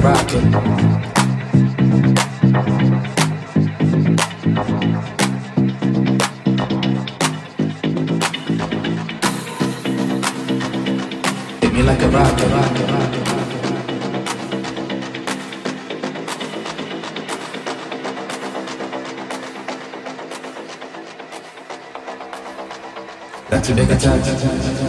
rocking. Hit me like a rocket, rocket, rocket. That's a big attack.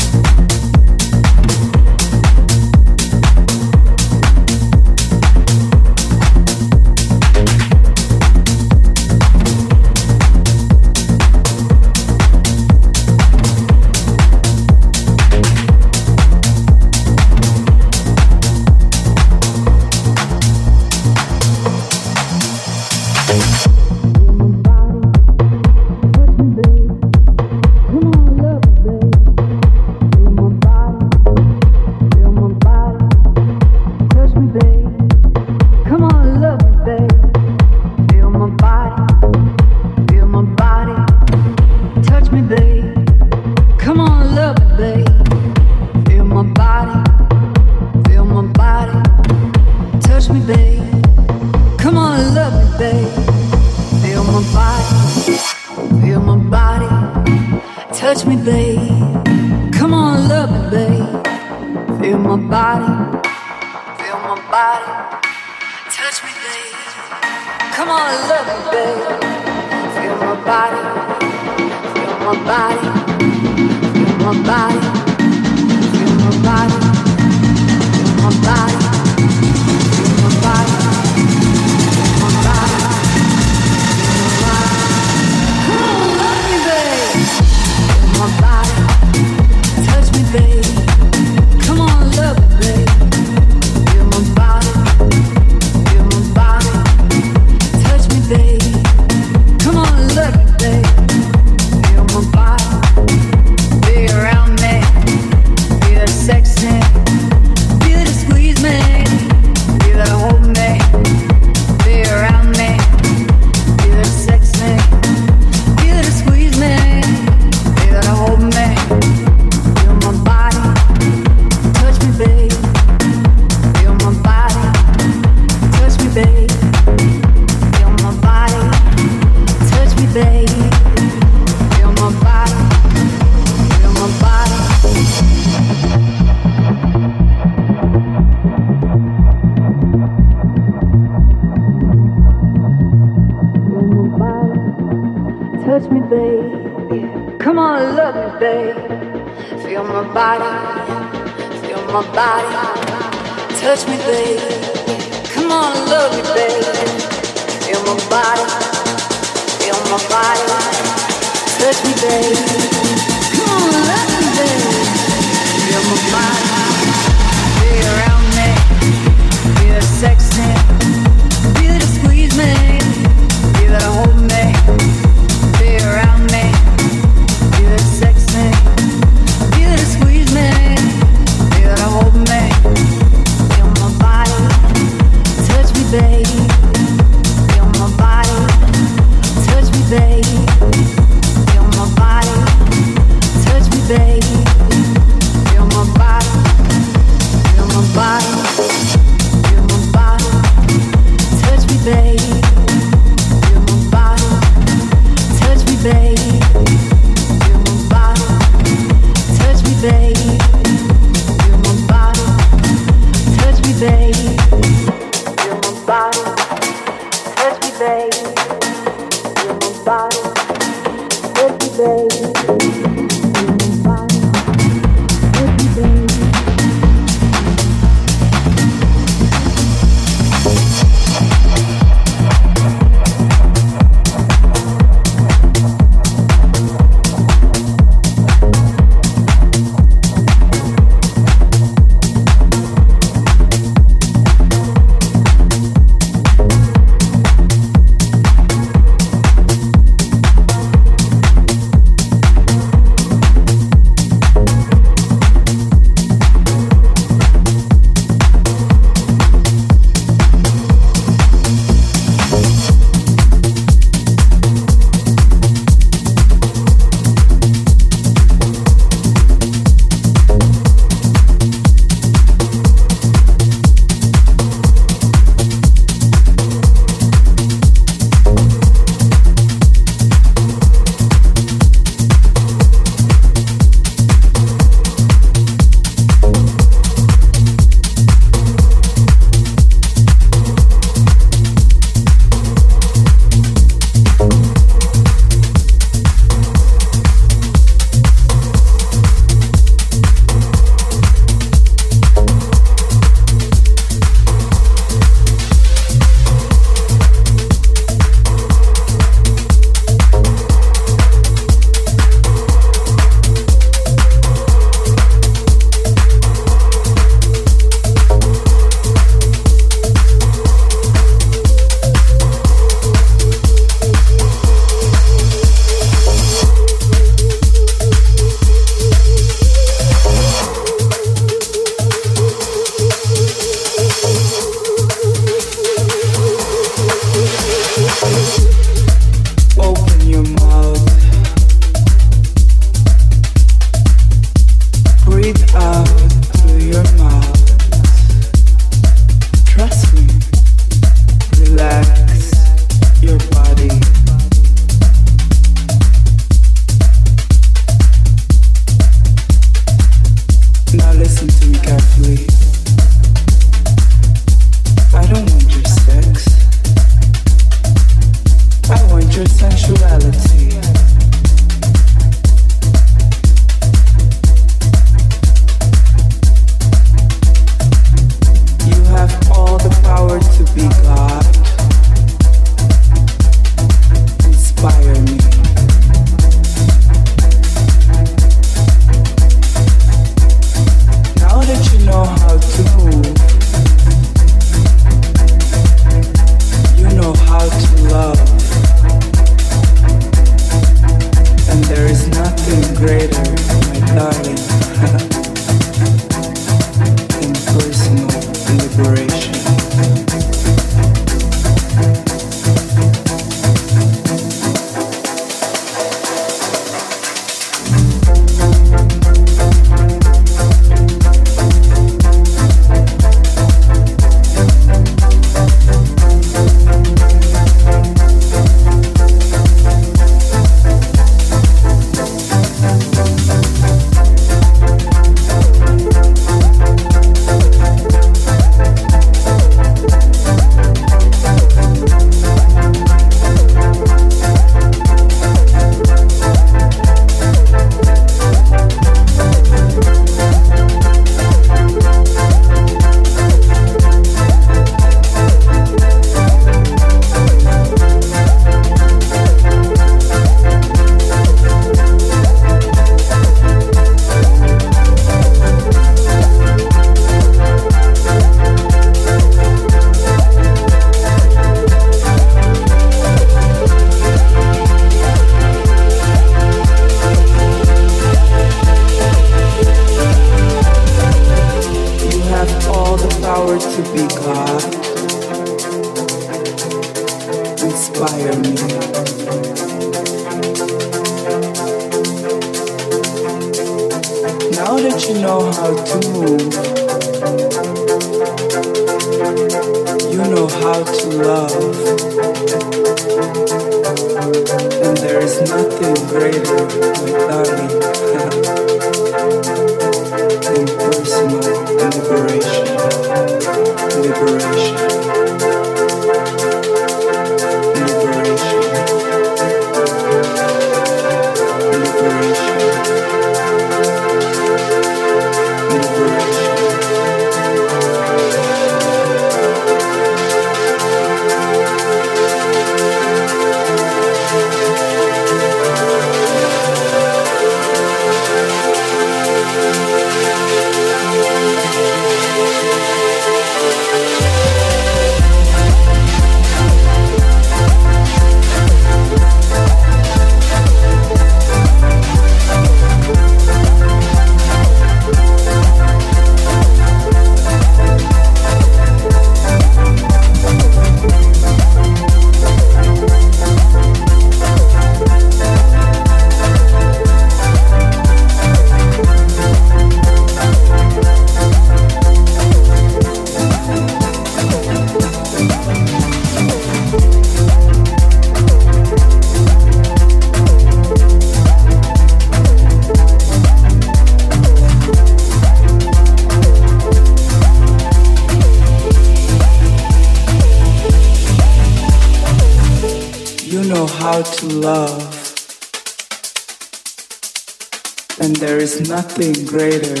Nothing greater,